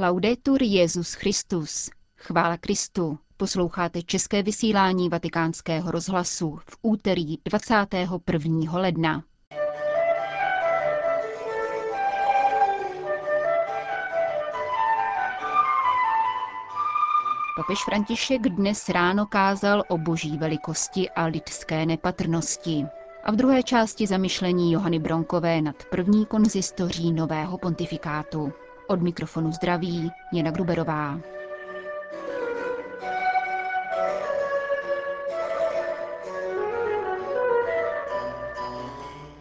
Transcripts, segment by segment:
Laudetur Jezus Christus. Chvála Kristu. Posloucháte české vysílání Vatikánského rozhlasu v úterý 21. ledna. Papež František dnes ráno kázal o boží velikosti a lidské nepatrnosti. A v druhé části zamyšlení Johany Bronkové nad první konzistoří nového pontifikátu. Od mikrofonu zdraví Jana Gruberová.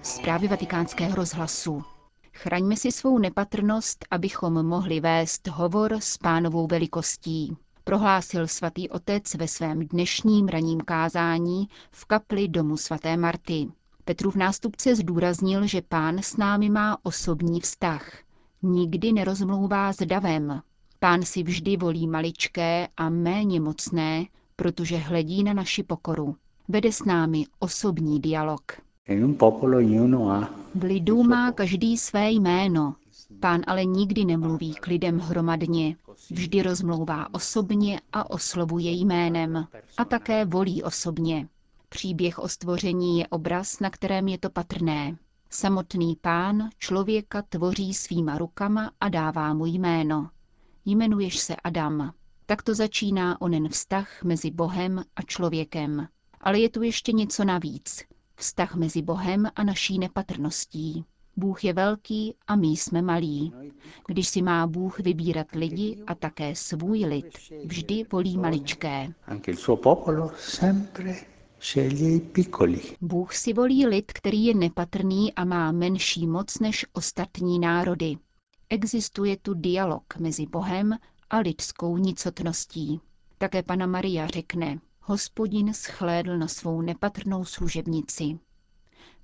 Zprávy vatikánského rozhlasu. Chraňme si svou nepatrnost, abychom mohli vést hovor s pánovou velikostí prohlásil svatý otec ve svém dnešním raním kázání v kapli domu svaté Marty. Petrův nástupce zdůraznil, že pán s námi má osobní vztah. Nikdy nerozmlouvá s davem. Pán si vždy volí maličké a méně mocné, protože hledí na naši pokoru. Vede s námi osobní dialog. V lidu má každý své jméno, Pán ale nikdy nemluví k lidem hromadně, vždy rozmlouvá osobně a oslovuje jménem a také volí osobně. Příběh o stvoření je obraz, na kterém je to patrné. Samotný pán člověka tvoří svýma rukama a dává mu jméno. Jmenuješ se Adam. Tak to začíná onen vztah mezi Bohem a člověkem. Ale je tu ještě něco navíc. Vztah mezi Bohem a naší nepatrností. Bůh je velký a my jsme malí. Když si má Bůh vybírat lidi a také svůj lid, vždy volí maličké. Bůh si volí lid, který je nepatrný a má menší moc než ostatní národy. Existuje tu dialog mezi Bohem a lidskou nicotností. Také pana Maria řekne, hospodin schlédl na svou nepatrnou služebnici.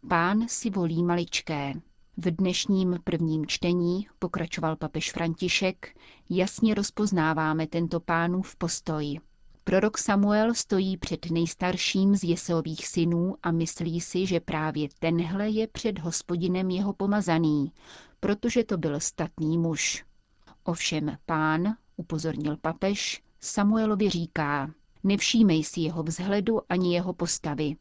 Pán si volí maličké. V dnešním prvním čtení, pokračoval papež František, jasně rozpoznáváme tento pánův postoj. Prorok Samuel stojí před nejstarším z Jesových synů a myslí si, že právě tenhle je před hospodinem jeho pomazaný, protože to byl statný muž. Ovšem pán, upozornil papež, Samuelovi říká, nevšímej si jeho vzhledu ani jeho postavy.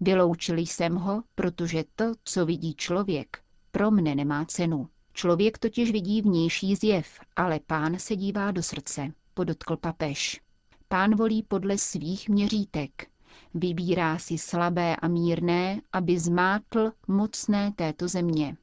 Vyloučil jsem ho, protože to, co vidí člověk, pro mne nemá cenu. Člověk totiž vidí vnější zjev, ale pán se dívá do srdce, podotkl papež. Pán volí podle svých měřítek. Vybírá si slabé a mírné, aby zmátl mocné této země.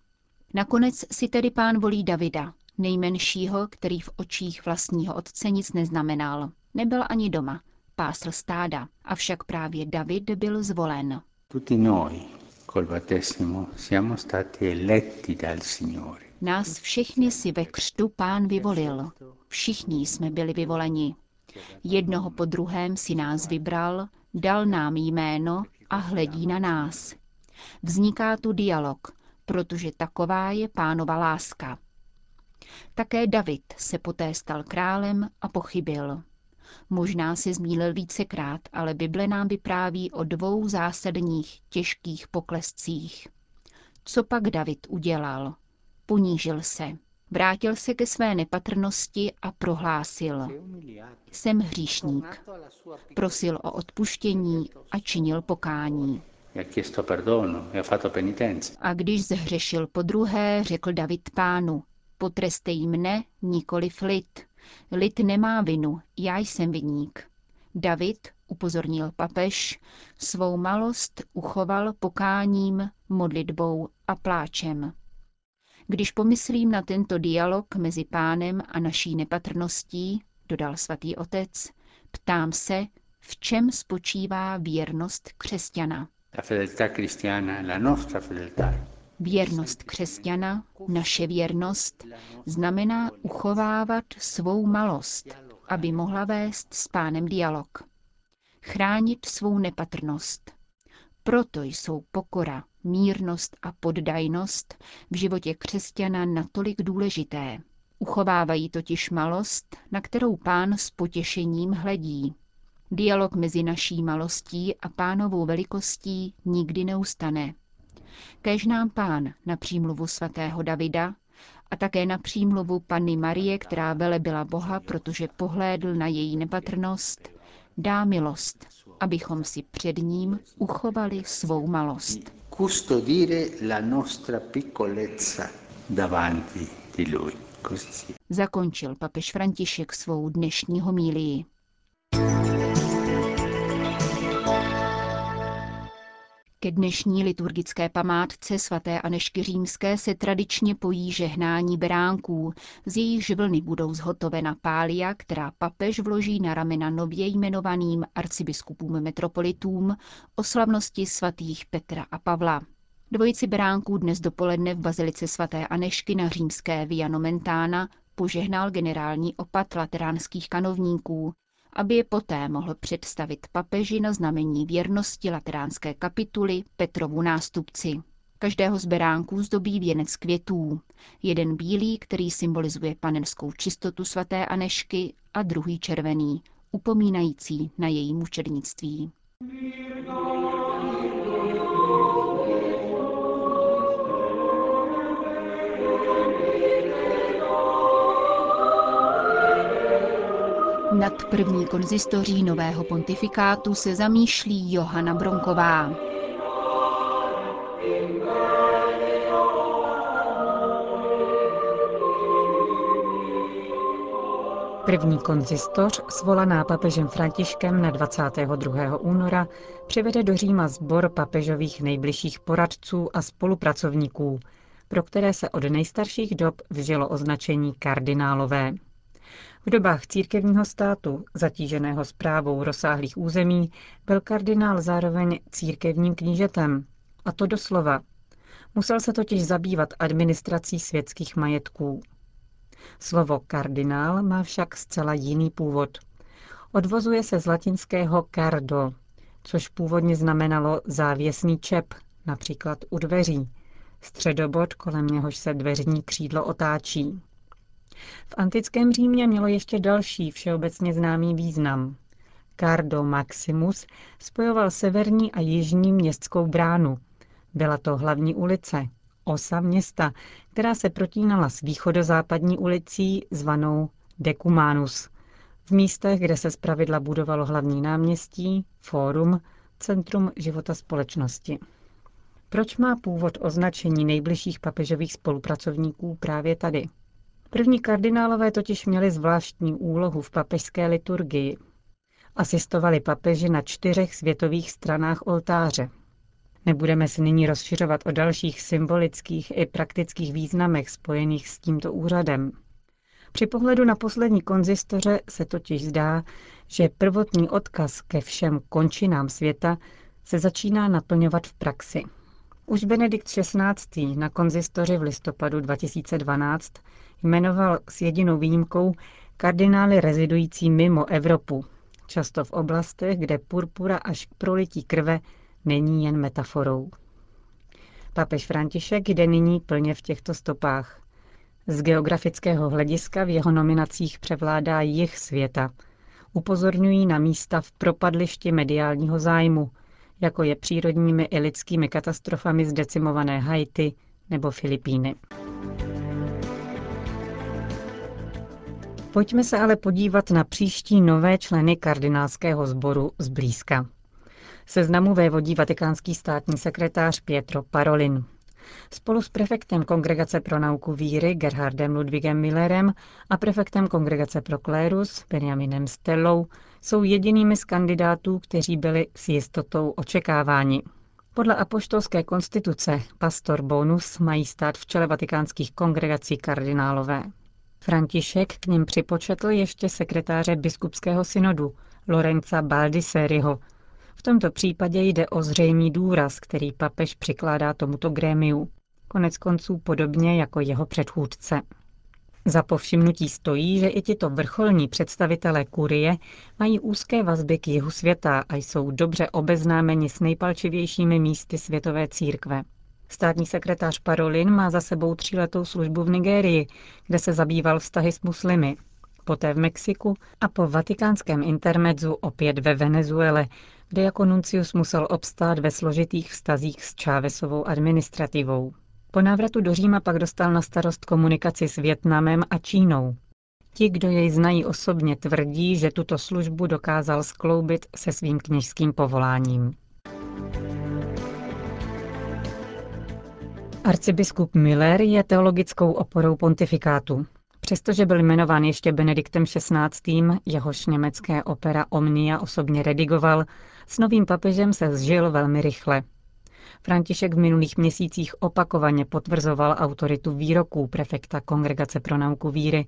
Nakonec si tedy pán volí Davida, nejmenšího, který v očích vlastního otce nic neznamenal. Nebyl ani doma, pásl stáda, avšak právě David byl zvolen. Tutti noi col battesimo siamo stati eletti dal Signore. Nás všechny si ve křtu pán vyvolil. Všichni jsme byli vyvoleni. Jednoho po druhém si nás vybral, dal nám jméno a hledí na nás. Vzniká tu dialog, protože taková je pánova láska. Také David se poté stal králem a pochybil. Možná se zmílil vícekrát, ale Bible nám vypráví o dvou zásadních těžkých poklescích. Co pak David udělal? Ponížil se. Vrátil se ke své nepatrnosti a prohlásil. Jsem hříšník. Prosil o odpuštění a činil pokání. A když zhřešil po druhé, řekl David pánu, potrestej mne, nikoli lid, Lid nemá vinu, já jsem viník. David, upozornil papež, svou malost uchoval pokáním, modlitbou a pláčem. Když pomyslím na tento dialog mezi pánem a naší nepatrností, dodal svatý otec, ptám se, v čem spočívá věrnost křesťana. Věrnost křesťana, naše věrnost, znamená uchovávat svou malost, aby mohla vést s pánem dialog. Chránit svou nepatrnost. Proto jsou pokora, mírnost a poddajnost v životě křesťana natolik důležité. Uchovávají totiž malost, na kterou pán s potěšením hledí. Dialog mezi naší malostí a pánovou velikostí nikdy neustane. Kež nám pán na přímluvu svatého Davida a také na přímluvu Panny Marie, která velebila Boha, protože pohlédl na její nepatrnost, dá milost, abychom si před ním uchovali svou malost. Custodire la nostra piccolezza davanti di lui. Zakončil papež František svou dnešní homílii. Ke dnešní liturgické památce svaté Anešky Římské se tradičně pojí žehnání beránků, z jejich vlny budou zhotovena pália, která papež vloží na ramena nově jmenovaným arcibiskupům metropolitům o slavnosti svatých Petra a Pavla. Dvojici beránků dnes dopoledne v bazilice svaté Anešky na římské Via Nomentana požehnal generální opat lateránských kanovníků, aby je poté mohl představit papeži na znamení věrnosti lateránské kapituly Petrovu nástupci. Každého z beránků zdobí věnec květů. Jeden bílý, který symbolizuje panenskou čistotu svaté Anešky a druhý červený, upomínající na její mučednictví. Nad první konzistoří nového pontifikátu se zamýšlí Johana Bronková. První konzistoř, svolaná papežem Františkem na 22. února, přivede do Říma sbor papežových nejbližších poradců a spolupracovníků, pro které se od nejstarších dob vžilo označení kardinálové. V dobách církevního státu, zatíženého zprávou rozsáhlých území, byl kardinál zároveň církevním knížetem. A to doslova. Musel se totiž zabývat administrací světských majetků. Slovo kardinál má však zcela jiný původ. Odvozuje se z latinského cardo, což původně znamenalo závěsný čep, například u dveří, středobod, kolem něhož se dveřní křídlo otáčí. V antickém Římě mělo ještě další všeobecně známý význam. Cardo Maximus spojoval severní a jižní městskou bránu. Byla to hlavní ulice, osa města, která se protínala s východozápadní ulicí zvanou Decumanus. V místech, kde se zpravidla budovalo hlavní náměstí, fórum, centrum života společnosti. Proč má původ označení nejbližších papežových spolupracovníků právě tady? První kardinálové totiž měli zvláštní úlohu v papežské liturgii. Asistovali papeži na čtyřech světových stranách oltáře. Nebudeme se nyní rozšiřovat o dalších symbolických i praktických významech spojených s tímto úřadem. Při pohledu na poslední konzistoře se totiž zdá, že prvotní odkaz ke všem končinám světa se začíná naplňovat v praxi. Už Benedikt XVI. na konzistoři v listopadu 2012 jmenoval s jedinou výjimkou kardinály rezidující mimo Evropu, často v oblastech, kde purpura až k prolití krve není jen metaforou. Papež František jde nyní plně v těchto stopách. Z geografického hlediska v jeho nominacích převládá jich světa. Upozorňují na místa v propadlišti mediálního zájmu, jako je přírodními i lidskými katastrofami zdecimované Haiti nebo Filipíny. Pojďme se ale podívat na příští nové členy kardinálského sboru zblízka. Seznamu vévodí vatikánský státní sekretář Pietro Parolin. Spolu s prefektem Kongregace pro nauku víry Gerhardem Ludwigem Millerem a prefektem Kongregace pro klérus Benjaminem Stellou jsou jedinými z kandidátů, kteří byli s jistotou očekáváni. Podle apoštolské konstituce pastor Bonus mají stát v čele vatikánských kongregací kardinálové. František k ním připočetl ještě sekretáře biskupského synodu Lorenza Baldisseriho. V tomto případě jde o zřejmý důraz, který papež přikládá tomuto grémiu. Konec konců podobně jako jeho předchůdce. Za povšimnutí stojí, že i tito vrcholní představitelé kurie mají úzké vazby k jihu světa a jsou dobře obeznámeni s nejpalčivějšími místy světové církve. Státní sekretář Parolin má za sebou tříletou službu v Nigérii, kde se zabýval vztahy s muslimy, poté v Mexiku a po vatikánském intermedzu opět ve Venezuele, kde jako nuncius musel obstát ve složitých vztazích s Čávesovou administrativou. Po návratu do Říma pak dostal na starost komunikaci s Větnamem a Čínou. Ti, kdo jej znají osobně, tvrdí, že tuto službu dokázal skloubit se svým kněžským povoláním. Arcibiskup Miller je teologickou oporou pontifikátu. Přestože byl jmenován ještě Benediktem XVI., jehož německé opera Omnia osobně redigoval, s novým papežem se zžil velmi rychle. František v minulých měsících opakovaně potvrzoval autoritu výroků prefekta Kongregace pro nauku víry,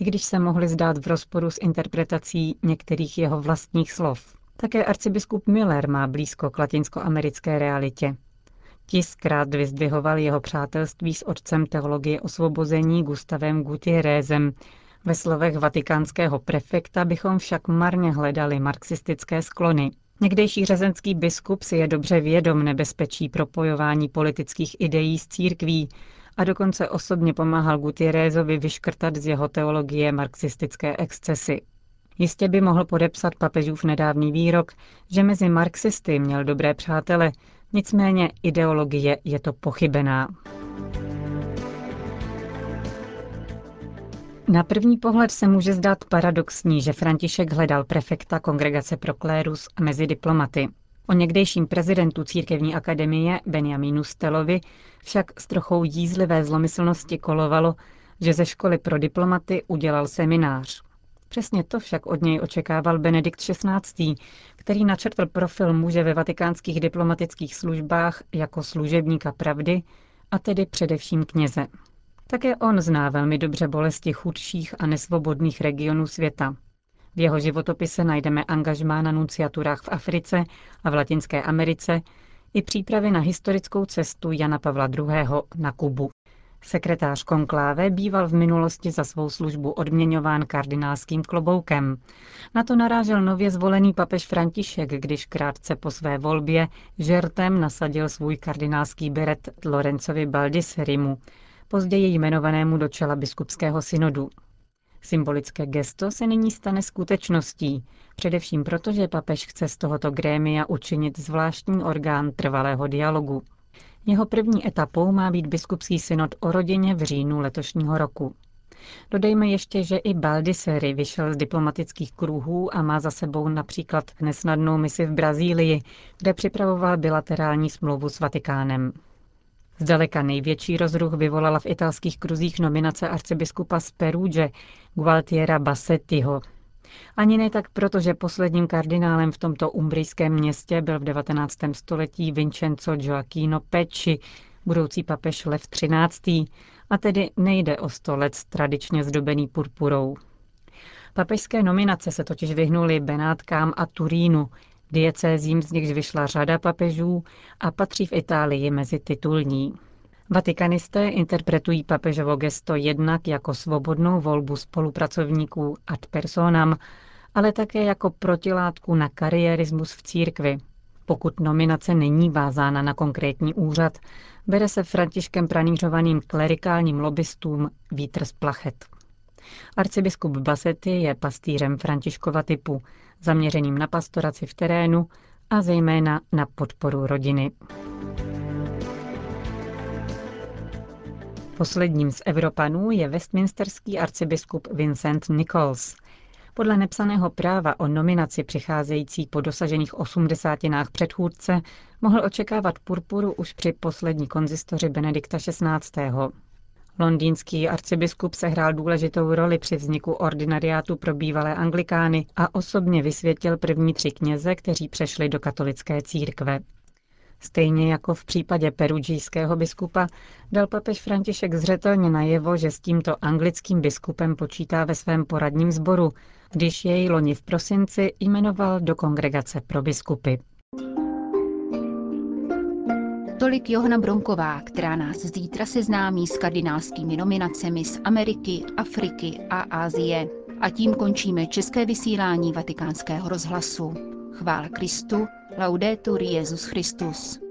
i když se mohly zdát v rozporu s interpretací některých jeho vlastních slov. Také arcibiskup Miller má blízko k latinskoamerické realitě. Tiskrát vyzdvihoval jeho přátelství s otcem teologie osvobození Gustavem Gutierrezem. Ve slovech vatikánského prefekta bychom však marně hledali marxistické sklony. Někdejší řezenský biskup si je dobře vědom nebezpečí propojování politických ideí s církví a dokonce osobně pomáhal Gutierrezovi vyškrtat z jeho teologie marxistické excesy. Jistě by mohl podepsat papežův nedávný výrok, že mezi marxisty měl dobré přátele, nicméně ideologie je to pochybená. Na první pohled se může zdát paradoxní, že František hledal prefekta Kongregace pro klérus mezi diplomaty. O někdejším prezidentu Církevní akademie Benjamínu Stelovi však s trochou jízlivé zlomyslnosti kolovalo, že ze školy pro diplomaty udělal seminář. Přesně to však od něj očekával Benedikt XVI., který načrtl profil muže ve vatikánských diplomatických službách jako služebníka pravdy, a tedy především kněze. Také on zná velmi dobře bolesti chudších a nesvobodných regionů světa. V jeho životopise najdeme angažmá na nunciaturách v Africe a v Latinské Americe i přípravy na historickou cestu Jana Pavla II. na Kubu. Sekretář konkláve býval v minulosti za svou službu odměňován kardinálským kloboukem. Na to narážel nově zvolený papež František, když krátce po své volbě žertem nasadil svůj kardinálský beret Lorencovi Baldisserimu, později jmenovanému do čela biskupského synodu. Symbolické gesto se nyní stane skutečností, především proto, že papež chce z tohoto grémia učinit zvláštní orgán trvalého dialogu. Jeho první etapou má být biskupský synod o rodině v říjnu letošního roku. Dodejme ještě, že i Baldisseri vyšel z diplomatických kruhů a má za sebou například nesnadnou misi v Brazílii, kde připravoval bilaterální smlouvu s Vatikánem. Zdaleka největší rozruch vyvolala v italských kruzích nominace arcibiskupa z Peruge Gualtiera Bassettiho. Ani ne tak proto, že posledním kardinálem v tomto umbrijském městě byl v 19. století Vincenzo Gioacchino Pecci, budoucí papež Lev XIII. A tedy nejde o stolec tradičně zdobený purpurou. Papežské nominace se totiž vyhnuly Benátkám a Turínu, Diecézím z nichž vyšla řada papežů a patří v Itálii mezi titulní. Vatikanisté interpretují papežovo gesto jednak jako svobodnou volbu spolupracovníků ad personam, ale také jako protilátku na kariérismus v církvi. Pokud nominace není vázána na konkrétní úřad, bere se Františkem pranířovaným klerikálním lobbystům vítr z plachet. Arcibiskup Basety je pastýřem Františkova typu, zaměřeným na pastoraci v terénu a zejména na podporu rodiny. Posledním z Evropanů je westminsterský arcibiskup Vincent Nichols. Podle nepsaného práva o nominaci přicházející po dosažených osmdesátinách předchůdce mohl očekávat purpuru už při poslední konzistoři Benedikta XVI. Londýnský arcibiskup sehrál důležitou roli při vzniku ordinariátu pro bývalé anglikány a osobně vysvětil první tři kněze, kteří přešli do katolické církve. Stejně jako v případě perugijského biskupa dal papež František zřetelně najevo, že s tímto anglickým biskupem počítá ve svém poradním sboru, když jej loni v prosinci jmenoval do kongregace pro biskupy. Tolik Johana Bronková, která nás zítra seznámí s kardinálskými nominacemi z Ameriky, Afriky a Ázie. A tím končíme české vysílání vatikánského rozhlasu. Chvála Kristu, laudetur Jezus Christus.